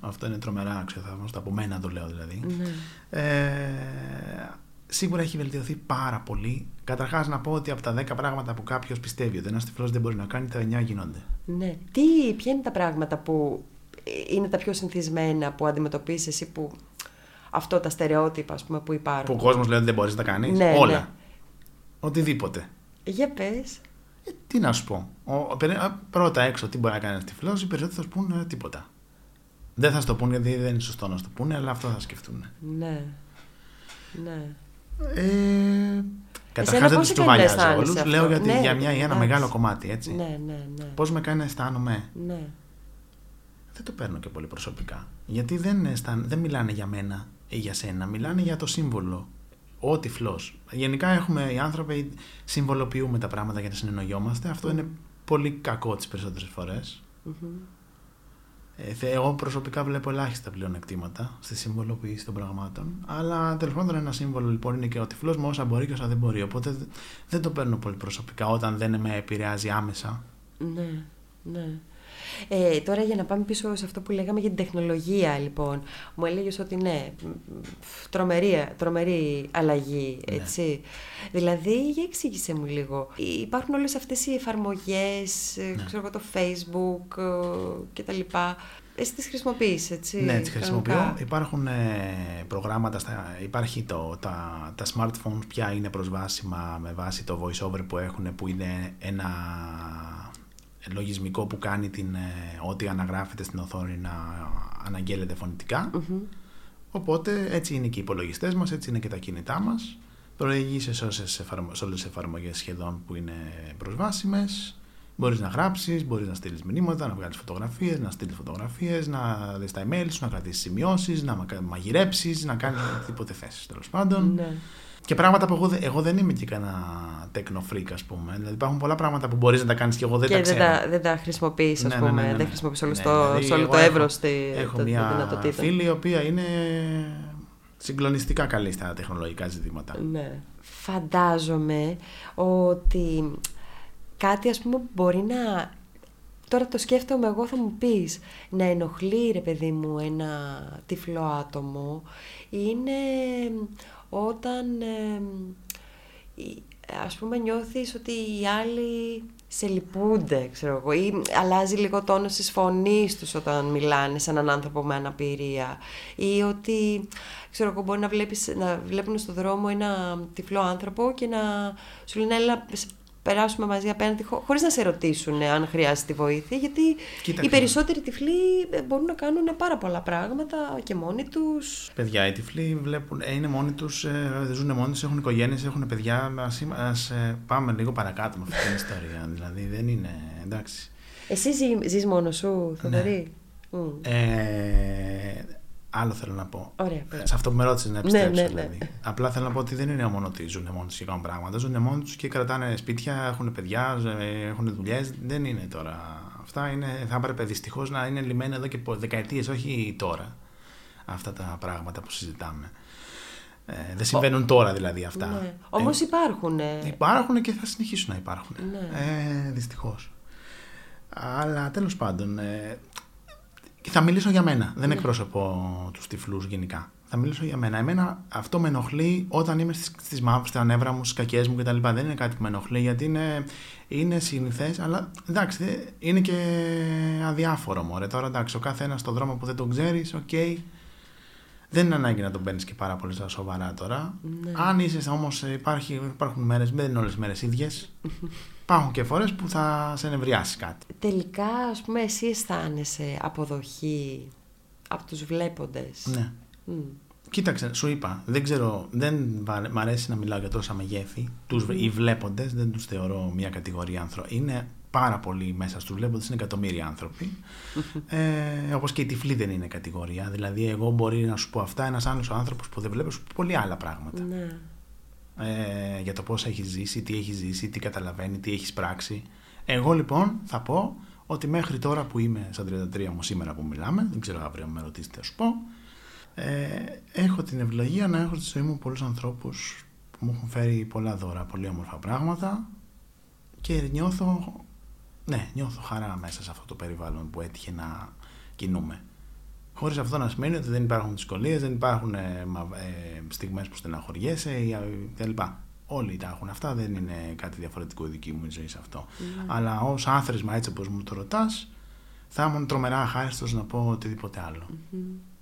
Αυτό είναι τρομερά αξιοθαύμαστο. Από μένα το λέω δηλαδή. Ναι. Ε, σίγουρα έχει βελτιωθεί πάρα πολύ. Καταρχάς, να πω ότι από τα 10 πράγματα που κάποιος πιστεύει ότι ένας τυφλός δεν μπορεί να κάνει, τα 9 γίνονται. Ναι. Τι, ποια είναι τα πράγματα που είναι τα πιο συνηθισμένα που αντιμετωπίζεις εσύ που αυτό τα στερεότυπα ας πούμε, που υπάρχουν; Που ο κόσμος λέει ότι δεν μπορείς να τα κάνεις; Ναι, Όλα. ναι. Οτιδήποτε. Για πες. Ε, τι να σου πω. Ο, ο, περι- α, πρώτα έξω τι μπορεί να κάνει ένα τυφλό, οι περισσότεροι θα σου πούνε τίποτα. Δεν θα σου το πούνε γιατί δεν είναι σωστό να σου το πούνε, αλλά αυτό θα σκεφτούν. Ναι. Ναι. Ε, Καταρχάς Εσένα δεν πώς τους σε κάνει να τσουβαλιάζω αισθάνεσαι όλους. αυτό; Λέω γιατί Ναι, για μια ή ένα εντάξει. μεγάλο κομμάτι έτσι. Ναι, ναι, ναι. Πώς με κάνει να αισθάνομαι; Ναι. Δεν το παίρνω και πολύ προσωπικά. Γιατί δεν, αισθάν, δεν μιλάνε για μένα ή για σένα, μιλάνε για το σύμβολο. Ο τυφλό. Γενικά έχουμε οι άνθρωποι συμβολοποιούμε τα πράγματα για να συνεννοιόμαστε. Αυτό είναι πολύ κακό τις περισσότερες φορές. Μμμ. Ε, θε- εγώ προσωπικά βλέπω ελάχιστα πλεονεκτήματα στη συμβολοποίηση των πραγμάτων. Αλλά τέλος πάντων ένα σύμβολο λοιπόν είναι και ο τυφλό με όσα μπορεί και όσα δεν μπορεί. Οπότε δε- δεν το παίρνω πολύ προσωπικά όταν δεν με επηρεάζει άμεσα. Ναι, ναι. Ε, τώρα για να πάμε πίσω σε αυτό που λέγαμε για την τεχνολογία λοιπόν μου έλεγες ότι ναι μ, μ, τρομερή, τρομερή αλλαγή Ναι. έτσι δηλαδή για εξήγησε μου λίγο υπάρχουν όλες αυτές οι εφαρμογές ε, Ναι. ξέρω εγώ το facebook ε, και τα λοιπά εσύ τις χρησιμοποιείς έτσι Ναι, τις χρησιμοποιώ. κανονικά; Υπάρχουν ε, προγράμματα, στα, υπάρχει το, τα, τα smartphones πια είναι προσβάσιμα με βάση το voiceover που έχουν που είναι ένα λογισμικό που κάνει την, ε, ό,τι αναγράφεται στην οθόνη να αναγγέλλεται φωνητικά. Μμμ. Οπότε έτσι είναι και οι υπολογιστές μας, έτσι είναι και τα κινητά μας. Προηγείσαι σε, όσες εφαρμο- σε όλες τις εφαρμογές σχεδόν που είναι προσβάσιμες. Μπορείς να γράψεις, μπορείς να στείλεις μηνύματα, να βγάλεις φωτογραφίες, να στείλεις φωτογραφίες, να δεις τα email σου, να κρατήσεις σημειώσεις, να μα- μαγειρέψεις, να κάνεις οτιδήποτε θέσεις τέλος πάντων. ναι. Και πράγματα που εγώ, δεν- εγώ δεν είμαι και κανένα techno freak, ας πούμε. Δηλαδή υπάρχουν πολλά πράγματα που μπορείς να τα κάνεις και εγώ δεν και τα δεν ξέρω. τα, δεν τα χρησιμοποιείς ας Ναι, ναι, πούμε ναι, ναι, ναι. δεν χρησιμοποιείς όλο, Ναι, το, δηλαδή, σε όλο εγώ το έχω- εύρος τη, Έχω το- των μια δυνατοτήτων. φίλη η οποία είναι συγκλονιστικά καλή στα τεχνολογικά ζητήματα. Ναι. Φαντάζομαι ότι κάτι ας πούμε που μπορεί να... Τώρα το σκέφτομαι εγώ θα μου πεις να ενοχλεί ρε παιδί μου ένα τυφλό άτομο είναι όταν ε, ας πούμε νιώθεις ότι οι άλλοι σε λυπούνται, ξέρω εγώ, ή αλλάζει λίγο τόνο της φωνής τους όταν μιλάνε σε έναν άνθρωπο με αναπηρία ή ότι, ξέρω εγώ, μπορεί να, βλέπεις, να βλέπουν στον δρόμο ένα τυφλό άνθρωπο και να σου λένε έλα περάσουμε μαζί απέναντι χωρίς να σε ρωτήσουν αν χρειάζεται τη βοήθεια γιατί οι περισσότεροι τυφλοί ε, μπορούν να κάνουν πάρα πολλά πράγματα και μόνοι τους. Παιδιά, οι τυφλοί βλέπουν, ε, είναι μόνοι τους, ε, δεν ζουν μόνοι τους, έχουν οικογένειες, έχουν παιδιά. Ας, ας πάμε λίγο παρακάτω με αυτή την ιστορία. Δηλαδή δεν είναι, εντάξει. Εσύ ζει, ζεις μόνος σου, Θοδωρή; Ναι. Mm. Ε, Άλλο θέλω να πω. Ωραία, σε αυτό που με ρώτησες να επιστρέψω. Ναι, ναι, ναι. Δηλαδή. Απλά θέλω να πω ότι δεν είναι μόνο ότι ζουν μόνοι τους και κάνουν πράγματα. Ζουν μόνοι τους και κρατάνε σπίτια, έχουν παιδιά, έχουν δουλειές. Δεν είναι τώρα. Αυτά είναι, θα έπρεπε δυστυχώς να είναι λυμμένα εδώ και δεκαετίες, όχι τώρα. Αυτά τα πράγματα που συζητάμε. Ε, δεν συμβαίνουν Ο... τώρα δηλαδή αυτά. Ναι. Όμως ε, υπάρχουν. Υπάρχουν και θα συνεχίσουν να υπάρχουν. Ναι. Ε, Δυστυχώς. Αλλά τέλος πάντων, ε, θα μιλήσω για μένα. Δεν ναι. εκπρόσωπω τους τυφλούς γενικά. Θα μιλήσω για μένα. Εμένα αυτό με ενοχλεί όταν είμαι στις μαύρε, στα νεύρα μου, στις κακές μου κτλ. Δεν είναι κάτι που με ενοχλεί γιατί είναι, είναι συνηθές, αλλά εντάξει, είναι και αδιάφορο μωρέ. Τώρα εντάξει, ο καθένα στον δρόμο που δεν τον ξέρεις, OK. Okay, δεν είναι ανάγκη να τον παίρνεις και πάρα πολύ στα σοβαρά τώρα. Ναι. Αν είσαι όμως, υπάρχουν μέρες, δεν είναι όλες τις μέρες ίδιες. Υπάρχουν και φορές που θα σε νευριάσει κάτι. Τελικά, ας πούμε, εσύ αισθάνεσαι αποδοχή από τους βλέποντες. Ναι. Mm. Κοίταξε, σου είπα, δεν ξέρω, δεν μ' αρέσει να μιλάω για τόσα μεγέθη. Τους, mm. Οι βλέποντες δεν τους θεωρώ μια κατηγορία άνθρωπων. Είναι πάρα πολύ μέσα στους βλέποντες, είναι εκατομμύρια άνθρωποι. ε, όπως και οι τυφλοί δεν είναι κατηγορία. Δηλαδή, εγώ μπορεί να σου πω αυτά, ένας άλλος άνθρωπος που δεν βλέπω, σου πω πολύ άλλα πράγματα. Ναι ε, για το πώς έχεις ζήσει, τι έχεις ζήσει, τι καταλαβαίνει, τι έχεις πράξει. Εγώ λοιπόν θα πω ότι μέχρι τώρα που είμαι στα 33 μου σήμερα που μιλάμε, δεν ξέρω αύριο με ρωτήσετε να σου πω, ε, έχω την ευλογία να έχω στη ζωή μου πολλούς ανθρώπους που μου έχουν φέρει πολλά δώρα, πολύ όμορφα πράγματα και νιώθω, ναι, νιώθω χαρά μέσα σε αυτό το περιβάλλον που έτυχε να κινούμε. Χωρίς αυτό να σημαίνει ότι δεν υπάρχουν δυσκολίες, δεν υπάρχουν ε, ε, στιγμές που στεναχωριέσαι κλπ. Όλοι τα έχουν αυτά, δεν είναι κάτι διαφορετικό η δική μου ζωή σε αυτό. Mm. Αλλά ως άθροισμα, έτσι όπως μου το ρωτάς, θα ήμουν τρομερά αχάριστος να πω οτιδήποτε άλλο. Mm-hmm.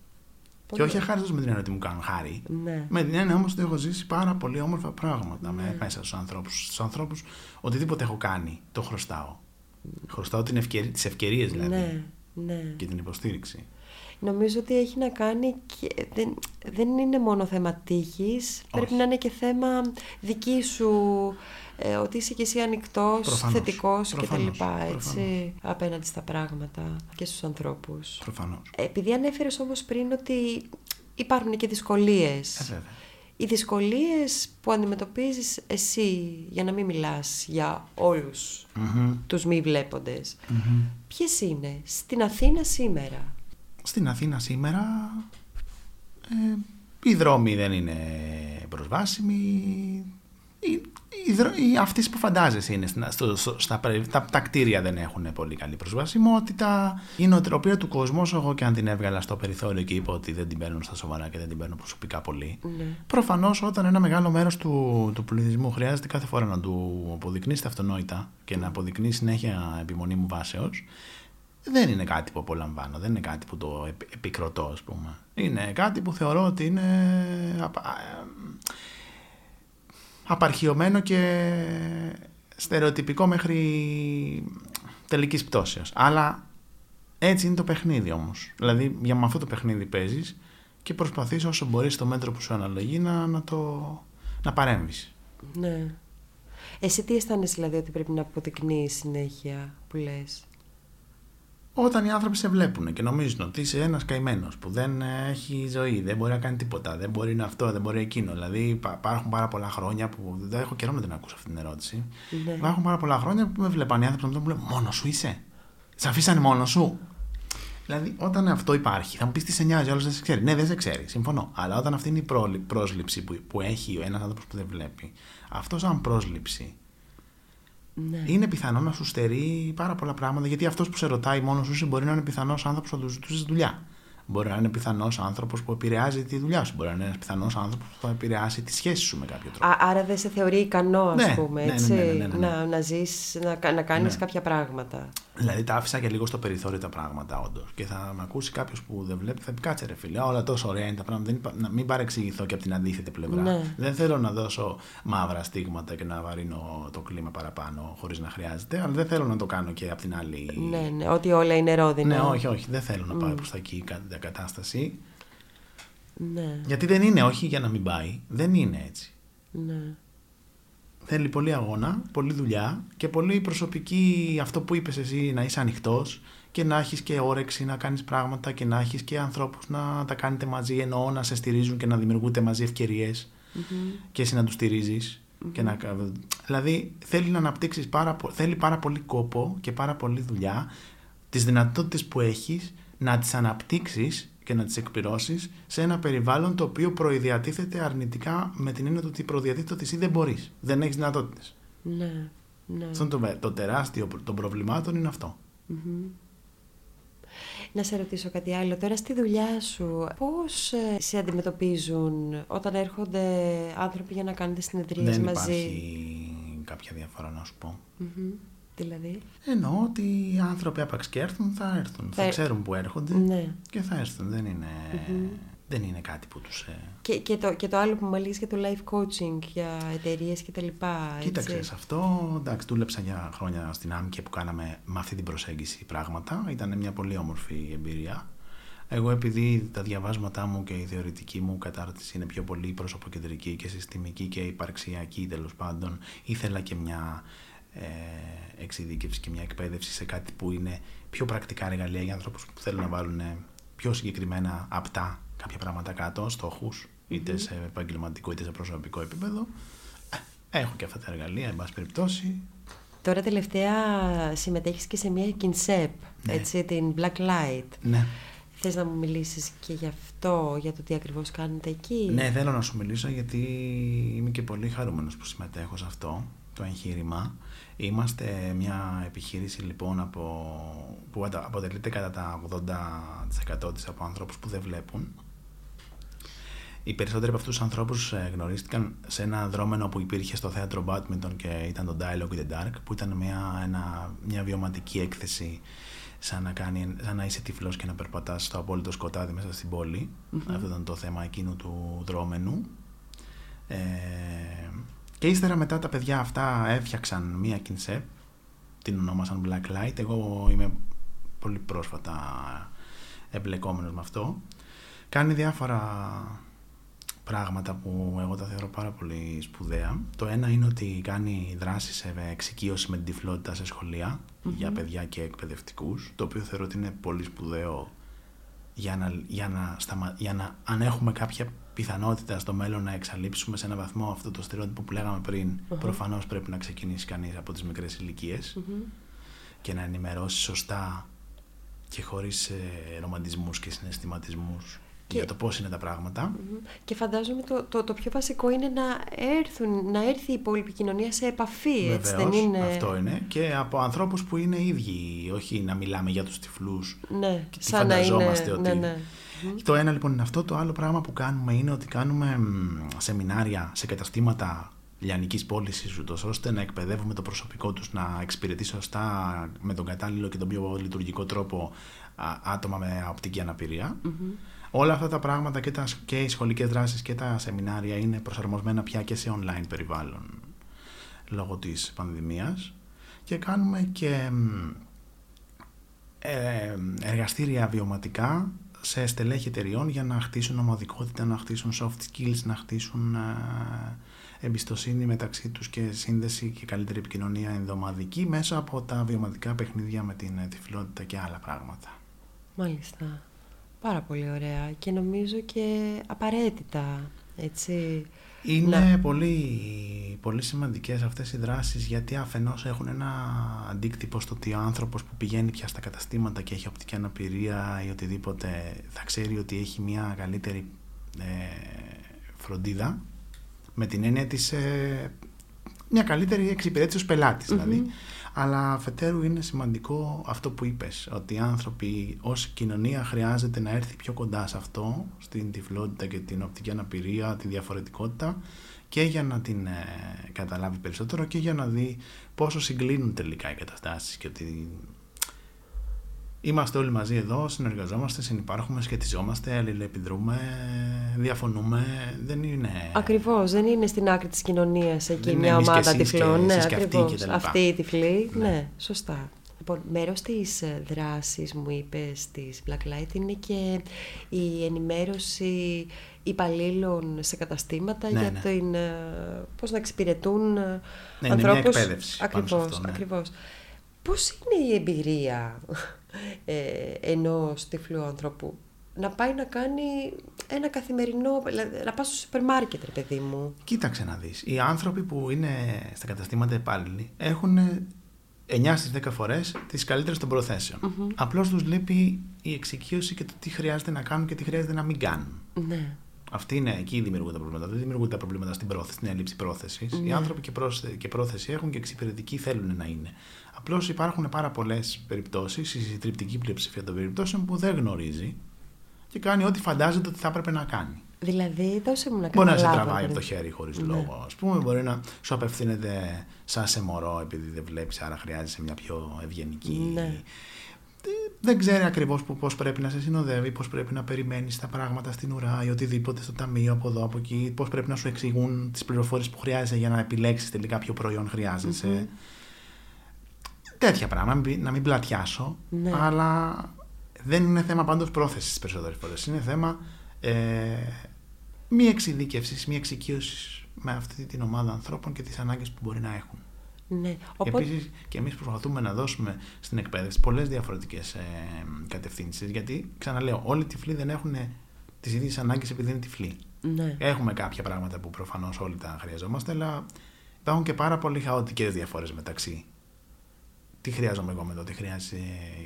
Και όχι αχάριστος με την έννοια ότι μου κάνουν χάρη. Ναι. Με την έννοια όμως ότι έχω ζήσει πάρα πολύ όμορφα πράγματα ναι. μέσα στους ανθρώπους. Στους ανθρώπους, οτιδήποτε έχω κάνει, το χρωστάω. Χρωστάω τις ευκαιρίες δηλαδή. Ναι. Ναι. Και την υποστήριξη. Νομίζω ότι έχει να κάνει και δεν, δεν είναι μόνο θέμα τύχης, πρέπει να είναι και θέμα δική σου, ε, ότι είσαι και εσύ ανοιχτός, θετικός κτλ. Έτσι, απέναντι στα πράγματα και στους ανθρώπους. Προφανώς. Επειδή ανέφερες όμως πριν ότι υπάρχουν και δυσκολίες. Ε, Οι δυσκολίες που αντιμετωπίζεις εσύ, για να μην μιλάς για όλους mm-hmm. τους μη βλέποντες, mm-hmm. ποιες είναι; Στην Αθήνα σήμερα. Στην Αθήνα σήμερα ε, οι δρόμοι δεν είναι προσβάσιμοι. Οι, οι, οι, αυτές που φαντάζεσαι είναι στο, στο, στα, τα, τα, κτίρια δεν έχουν πολύ καλή προσβασιμότητα. Η νοοτροπία του κόσμου, όσο εγώ και αν την έβγαλα στο περιθώριο και είπα ότι δεν την παίρνουν στα σοβαρά και δεν την παίρνουν προσωπικά πολύ. Ναι. Προφανώς, όταν ένα μεγάλο μέρος του, του πληθυσμού χρειάζεται κάθε φορά να του αποδεικνύσει τα αυτονόητα και να αποδεικνύει συνέχεια επιμονή μου βάσεως, δεν είναι κάτι που απολαμβάνω, δεν είναι κάτι που το επικροτώ, ας πούμε. Είναι κάτι που θεωρώ ότι είναι απαρχιωμένο και στερεοτυπικό μέχρι τελικής πτώσεως. Αλλά έτσι είναι το παιχνίδι όμως. Δηλαδή για με αυτό το παιχνίδι παίζεις και προσπαθείς όσο μπορείς στο μέτρο που σου αναλογεί να, να, το, να παρέμβεις. Ναι. Εσύ τι αισθάνεσαι δηλαδή ότι πρέπει να αποδεικνύεις συνέχεια που λες; Όταν οι άνθρωποι σε βλέπουν και νομίζουν ότι είσαι ένας καημένος που δεν έχει ζωή, δεν μπορεί να κάνει τίποτα, δεν μπορεί να αυτό, δεν μπορεί εκείνο. Δηλαδή υπάρχουν πάρα πολλά χρόνια που. Δεν έχω καιρό να την ακούσω αυτή την ερώτηση. Ναι. Υπάρχουν πάρα πολλά χρόνια που με βλέπαν οι άνθρωποι να μου λένε Μόνος σου είσαι; Σε αφήσανε μόνος σου; Δηλαδή, όταν αυτό υπάρχει, θα μου πεις τι σε νοιάζει, άλλος δεν σε ξέρει. Ναι, δεν σε ξέρει, συμφωνώ. Αλλά όταν αυτή είναι η πρόσληψη που, που έχει ένας άνθρωπος που δεν βλέπει, αυτός σαν πρόσληψη Ναι. Είναι πιθανό να σου στερεί πάρα πολλά πράγματα γιατί αυτός που σε ρωτάει μόνος σου μπορεί να είναι πιθανός άνθρωπος που θα του ζητούσε δουλειά. Μπορεί να είναι πιθανός άνθρωπος που επηρεάζει τη δουλειά σου. Μπορεί να είναι ένας πιθανός άνθρωπος που θα επηρεάσει τη σχέση σου με κάποιο τρόπο. Α, άρα δεν σε θεωρεί ικανός, ας Ναι, πούμε, ναι, έτσι, ναι, ναι, ναι, ναι, ναι. να, να ζεις, να, κα- να κάνεις Ναι. κάποια πράγματα. Δηλαδή τα άφησα και λίγο στο περιθώριο τα πράγματα, όντως. Και θα με ακούσει κάποιος που δεν βλέπει, θα πει κάτσε ρε φίλε, όλα τόσο ωραία είναι τα πράγματα. Δεν, υπά- να μην παρεξηγηθώ και από την αντίθετη πλευρά. Ναι. Δεν θέλω να δώσω μαύρα στίγματα και να βαρύνω το κλίμα παραπάνω χωρίς να χρειάζεται, αλλά δεν θέλω να το κάνω και από την άλλη. Ναι, ναι, ότι όλα είναι ρόδινα. Ναι, όχι, όχι, δεν θέλω να πάει προς τα εκεί η κα- κατάσταση. Ναι, Γιατί δεν είναι, όχι για να μην πάει. Δεν είναι έτσι. ναι. Θέλει πολύ αγώνα, πολλή δουλειά και πολύ προσωπική αυτό που είπες εσύ να είσαι ανοιχτός και να έχεις και όρεξη να κάνεις πράγματα και να έχεις και ανθρώπους να τα κάνετε μαζί εννοώ να σε στηρίζουν και να δημιουργούνται μαζί ευκαιρίες και εσύ να τους στηριζεις Και να... Δηλαδή θέλει να αναπτύξεις πάρα, πο- θέλει πάρα πολύ κόπο και πάρα πολύ δουλειά τις δυνατότητες που έχεις να τις αναπτύξεις και να τις εκπληρώσεις σε ένα περιβάλλον το οποίο προειδιατίθεται αρνητικά με την έννοια του ότι προδιατίθεται ότι εσύ δεν μπορείς, δεν έχεις δυνατότητες. Ναι, ναι. Αυτό είναι το, το τεράστιο προ- των προβλημάτων είναι αυτό. Να σε ρωτήσω κάτι άλλο. Τώρα στη δουλειά σου, πώς ε, σε αντιμετωπίζουν όταν έρχονται άνθρωποι για να κάνετε συνεδρίες δεν μαζί; υπάρχει κάποια διαφορά να σου πω. Μμμ. Δηλαδή. Εννοώ ότι οι άνθρωποι άπαξ και έρθουν θα έρθουν. Θα, Θα- ξέρουν που έρχονται Ναι. και θα έρθουν. Δεν είναι, δεν είναι κάτι που τους... ε, Και, και, το, και το άλλο που μου έλεγες για το life coaching για εταιρείες και τα λοιπά. έτσι. Κοίταξε, σε αυτό εντάξει, δούλεψα για χρόνια στην ΆΜΚΕ που κάναμε με αυτή την προσέγγιση πράγματα. Ήταν μια πολύ όμορφη εμπειρία. Εγώ επειδή τα διαβάσματά μου και η θεωρητική μου κατάρτιση είναι πιο πολύ προσωποκεντρική και συστημική και υπαρξιακή τέλος πάντων, ήθελα και μια ε, εξειδίκευση και μια εκπαίδευση σε κάτι που είναι πιο πρακτικά εργαλεία για ανθρώπους που θέλουν να βάλουν πιο συγκεκριμένα απτά κάποια πράγματα κάτω, στόχους, είτε σε επαγγελματικό είτε σε προσωπικό επίπεδο. Ε, Έχω και αυτά τα εργαλεία, εν πάση περιπτώσει. Τώρα τελευταία συμμετέχεις και σε μια κινσέπ, Ναι. έτσι, την Black Light. Ναι. Θες να μου μιλήσεις και γι' αυτό, για το τι ακριβώς κάνετε εκεί; ναι, θέλω να σου μιλήσω γιατί είμαι και πολύ χαρούμενος που συμμετέχω σε αυτό το εγχείρημα. Είμαστε μια επιχείρηση λοιπόν από, που αντα- αποτελείται κατά τα 80% της από ανθρώπους που δεν βλέπουν. Οι περισσότεροι από αυτούς τους ανθρώπους ε, γνωρίστηκαν σε ένα δρόμενο που υπήρχε στο θέατρο Badminton και ήταν το Dialogue in the Dark που ήταν μια, ένα, μια βιωματική έκθεση σαν να, κάνει, σαν να είσαι τυφλός και να περπατάς στο απόλυτο σκοτάδι μέσα στην πόλη. Αυτό ήταν το θέμα εκείνου του δρόμενου. Ε, και ύστερα μετά τα παιδιά αυτά έφτιαξαν μία κινσέπ, την ονόμασαν Black Light. Εγώ είμαι πολύ πρόσφατα εμπλεκόμενος με αυτό. Κάνει διάφορα πράγματα που εγώ τα θεωρώ πάρα πολύ σπουδαία. Το ένα είναι ότι κάνει δράσεις σε εξοικείωση με την τυφλότητα σε σχολεια για παιδιά και εκπαιδευτικούς, το οποίο θεωρώ ότι είναι πολύ σπουδαίο για να, για να, σταμα... για να αν έχουμε κάποια πιθανότητα στο μέλλον να εξαλείψουμε σε ένα βαθμό αυτό το στερεότυπο που λέγαμε πριν, προφανώς πρέπει να ξεκινήσει κανείς από τις μικρές ηλικίες και να ενημερώσει σωστά και χωρίς ε, ρομαντισμούς και συναισθηματισμούς Και- για το πώς είναι τα πράγματα. Μμμ. Και φαντάζομαι το, το, το πιο βασικό είναι να, έρθουν, να έρθει η υπόλοιπη κοινωνία σε επαφή, έτσι δεν Βεβαίως, είναι; αυτό είναι. Και από ανθρώπους που είναι ίδιοι, όχι να μιλάμε για τους τυφλούς. Ναι, Και τι σαν να είναι. φανταζόμαστε ότι... Ναι, ναι. Το ένα λοιπόν είναι αυτό. Το άλλο πράγμα που κάνουμε είναι ότι κάνουμε μ, σεμινάρια σε καταστήματα λιανικής πώλησης, ούτως ώστε να εκπαιδεύουμε το προσωπικό τους να εξυπηρετεί σωστά με τον κατάλληλο και τον πιο λειτουργικό τρόπο α, άτομα με οπτική αναπηρία. Όλα αυτά τα πράγματα και, τα, και οι σχολικές δράσεις και τα σεμινάρια είναι προσαρμοσμένα πια και σε online περιβάλλον λόγω της πανδημίας και κάνουμε και μ, ε, εργαστήρια βιωματικά σε στελέχη εταιριών για να χτίσουν ομαδικότητα, να χτίσουν soft skills, να χτίσουν ε, εμπιστοσύνη μεταξύ τους και σύνδεση και καλύτερη επικοινωνία ενδομαδική μέσα από τα βιωματικά παιχνίδια με την ε, τυφλότητα και άλλα πράγματα. Μάλιστα. Πάρα πολύ ωραία και νομίζω και απαραίτητα, έτσι. Είναι Ναι. πολύ, πολύ σημαντικές αυτές οι δράσεις γιατί αφενός έχουν ένα αντίκτυπο στο ότι ο άνθρωπος που πηγαίνει πια στα καταστήματα και έχει οπτική αναπηρία ή οτιδήποτε θα ξέρει ότι έχει μια καλύτερη ε, φροντίδα με την έννοια της ε, μια καλύτερη εξυπηρέτηση ως πελάτης δηλαδή. Αλλά αφετέρου είναι σημαντικό αυτό που είπες, ότι οι άνθρωποι ως κοινωνία χρειάζεται να έρθει πιο κοντά σε αυτό, στην τυφλότητα και την οπτική αναπηρία, τη διαφορετικότητα και για να την ε, καταλάβει περισσότερο και για να δει πόσο συγκλίνουν τελικά οι καταστάσεις και ότι Είμαστε όλοι μαζί εδώ, συνεργαζόμαστε, συνεπάρχουμε, σχετιζόμαστε, αλληλεπιδρούμε, διαφωνούμε. Δεν είναι. Ακριβώς, δεν είναι στην άκρη της κοινωνίας εκεί μια ομάδα τυφλών. Ναι, ακριβώς. Αυτή η τυφλή. Ναι, ναι σωστά. Λοιπόν, μέρος της ε, δράσης μου είπες της Blacklight είναι και η ενημέρωση υπαλλήλων σε καταστήματα ναι, για ναι. την, ε, πώς να εξυπηρετούν ε, ναι, ανθρώπους. Είναι μια εκπαίδευση ακριβώς, αυτό, ναι. ακριβώς. Πώς είναι η εμπειρία ε, ενός τυφλού ανθρώπου να πάει να κάνει ένα καθημερινό, να πάει στο σούπερ μάρκετ, ρε παιδί μου. Κοίταξε να δεις. Οι άνθρωποι που είναι στα καταστήματα υπάλληλοι έχουν 9 στις 10 φορές τις καλύτερες των προθέσεων. Mm-hmm. Απλώς τους λείπει η εξοικείωση και το τι χρειάζεται να κάνουν και τι χρειάζεται να μην κάνουν. Ναι. Αυτή είναι, εκεί δημιουργούνται τα προβλήματα. Δεν δημιουργούνται τα προβλήματα στην πρόθεση, στην έλλειψη πρόθεσης. Οι άνθρωποι και, πρόθεση, και πρόθεση έχουν και εξυπηρετικοί θέλουν να είναι. Απλώς υπάρχουν πάρα πολλές περιπτώσεις, η συντριπτική πλειοψηφία των περιπτώσεων που δεν γνωρίζει και κάνει ό,τι φαντάζεται ότι θα έπρεπε να κάνει. Δηλαδή, δώσε μου να Μπορεί να σε τραβάει από το χέρι χωρίς ναι. λόγο. Α πούμε, μπορεί να σου απευθύνεται σαν σε μωρό επειδή δεν βλέπεις, άρα χρειάζεσαι μια πιο ευγενική. Ναι. Δεν ξέρει ακριβώς πώς πρέπει να σε συνοδεύει, πώς πρέπει να περιμένεις τα πράγματα στην ουρά ή οτιδήποτε στο ταμείο από εδώ από εκεί, πώς πρέπει να σου εξηγούν τις πληροφορίες που χρειάζεσαι για να επιλέξεις τελικά ποιο προϊόν χρειάζεσαι. Mm-hmm. Τέτοια πράγματα, να μην πλατιάσω, ναι. αλλά δεν είναι θέμα πάντως πρόθεσης τις περισσότερες φορές. Είναι θέμα ε, μη εξειδίκευσης, μη εξοικείωσης με αυτή την ομάδα ανθρώπων και τις ανάγκες που μπορεί να έχουν. Ναι. Οπότε... Επίσης και εμείς προσπαθούμε να δώσουμε στην εκπαίδευση πολλές διαφορετικές ε, κατευθύνσεις γιατί ξαναλέω όλοι οι τυφλοί δεν έχουν τις ίδιες ανάγκες επειδή είναι τυφλοί. Ναι. Έχουμε κάποια πράγματα που προφανώς όλοι τα χρειαζόμαστε αλλά υπάρχουν και πάρα πολύ χαοτικές διαφορές μεταξύ τι χρειάζομαι εγώ με το τι χρειάζεται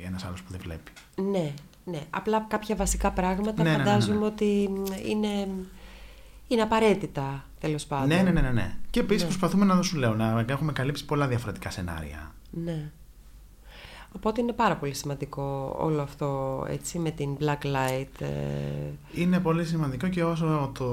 ένας άλλος που δεν βλέπει; Ναι, ναι. Απλά κάποια βασικά πράγματα ναι, φαντάζομαι ναι, ναι, ναι. ότι είναι, είναι απαραίτητα τέλος πάντων. Ναι, ναι, ναι. ναι, ναι. Και επίσης προσπαθούμε να σου λέω να έχουμε καλύψει πολλά διαφορετικά σενάρια. Ναι. Οπότε είναι πάρα πολύ σημαντικό όλο αυτό έτσι με την black light. Ε... Είναι πολύ σημαντικό και όσο το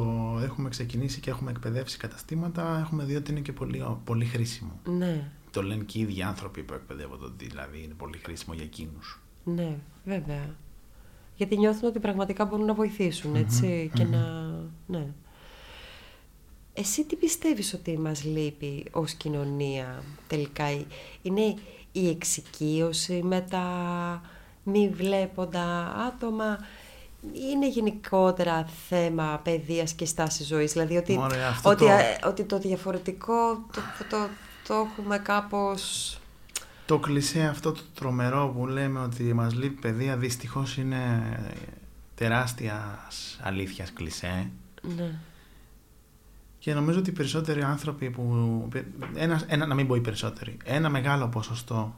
έχουμε ξεκινήσει και έχουμε εκπαιδεύσει καταστήματα έχουμε δει ότι είναι και πολύ, πολύ χρήσιμο. Ναι. Το λένε και οι ίδιοι άνθρωποι που εκπαιδεύονται ότι δηλαδή είναι πολύ χρήσιμο για εκείνους. Ναι, βέβαια. Γιατί νιώθουν ότι πραγματικά μπορούν να βοηθήσουν, έτσι, και να... Ναι. Εσύ τι πιστεύεις ότι μας λείπει ως κοινωνία τελικά, είναι η εξοικείωση με τα μη βλέποντα άτομα, είναι γενικότερα θέμα παιδείας και στάσης ζωής, δηλαδή ότι, Ωραία, ότι, το... ότι το διαφορετικό το, το, το έχουμε κάπως... Το κλισέ αυτό το τρομερό που λέμε ότι μας λείπει παιδεία δυστυχώς είναι τεράστιας αλήθειας κλισέ. Ναι. Και νομίζω ότι οι περισσότεροι άνθρωποι που... Ένα, ένα, να μην πω οι περισσότεροι. Ένα μεγάλο ποσοστό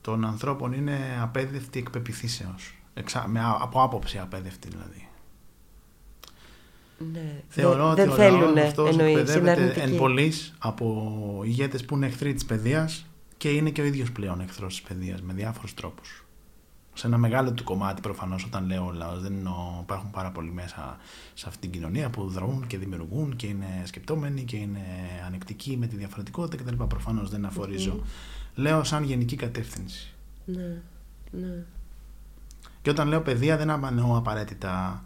των ανθρώπων είναι απέδευτοι εκ πεπιθήσεως. Εξα, με, από άποψη απέδευτοι δηλαδή. Ναι. Θεωρώ δεν, ότι δεν ο λαός θέλουν, αυτός εννοεί, εκπαιδεύεται εν πολλής από ηγέτες που είναι εχθροί της παιδείας και είναι και ο ίδιος πλέον εχθρός της παιδείας με διάφορους τρόπους. Σε ένα μεγάλο του κομμάτι προφανώς όταν λέω λαός δεν εννοώ, υπάρχουν πάρα πολλοί μέσα σε αυτή την κοινωνία που δρούν και δημιουργούν και είναι σκεπτόμενοι και είναι ανεκτικοί με τη διαφορετικότητα κτλ. Προφανώς δεν αφορίζω. Λέω σαν γενική κατεύθυνση. Ναι, ναι. Και όταν λέω παιδεία δεν εννοώ απαραίτητα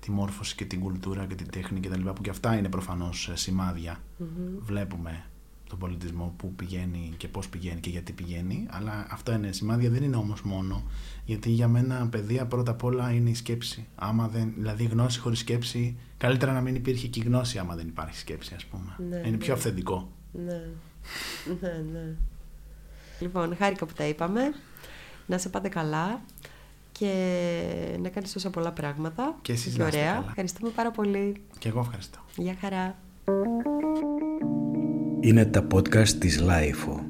τη μόρφωση και την κουλτούρα και την τέχνη κτλ. που και αυτά είναι προφανώς σημάδια. Βλέπουμε τον πολιτισμό που πηγαίνει και πώς πηγαίνει και γιατί πηγαίνει, αλλά αυτά είναι σημάδια, δεν είναι όμως μόνο, γιατί για μένα παιδεία πρώτα απ' όλα είναι η σκέψη. Άμα δεν, δηλαδή γνώση χωρίς σκέψη, καλύτερα να μην υπήρχε και η γνώση άμα δεν υπάρχει σκέψη ας πούμε. Ναι, είναι ναι. πιο αυθεντικό. Ναι, ναι, ναι. Λοιπόν, χάρηκα που τα είπαμε. Να σε πάτε καλά και να κάνεις τόσα πολλά πράγματα. Και εσείς και να είστε ωραία. καλά. Ευχαριστούμε πάρα πολύ. Και εγώ ευχαριστώ. Γεια χαρά. Είναι τα podcast της Λάιφο.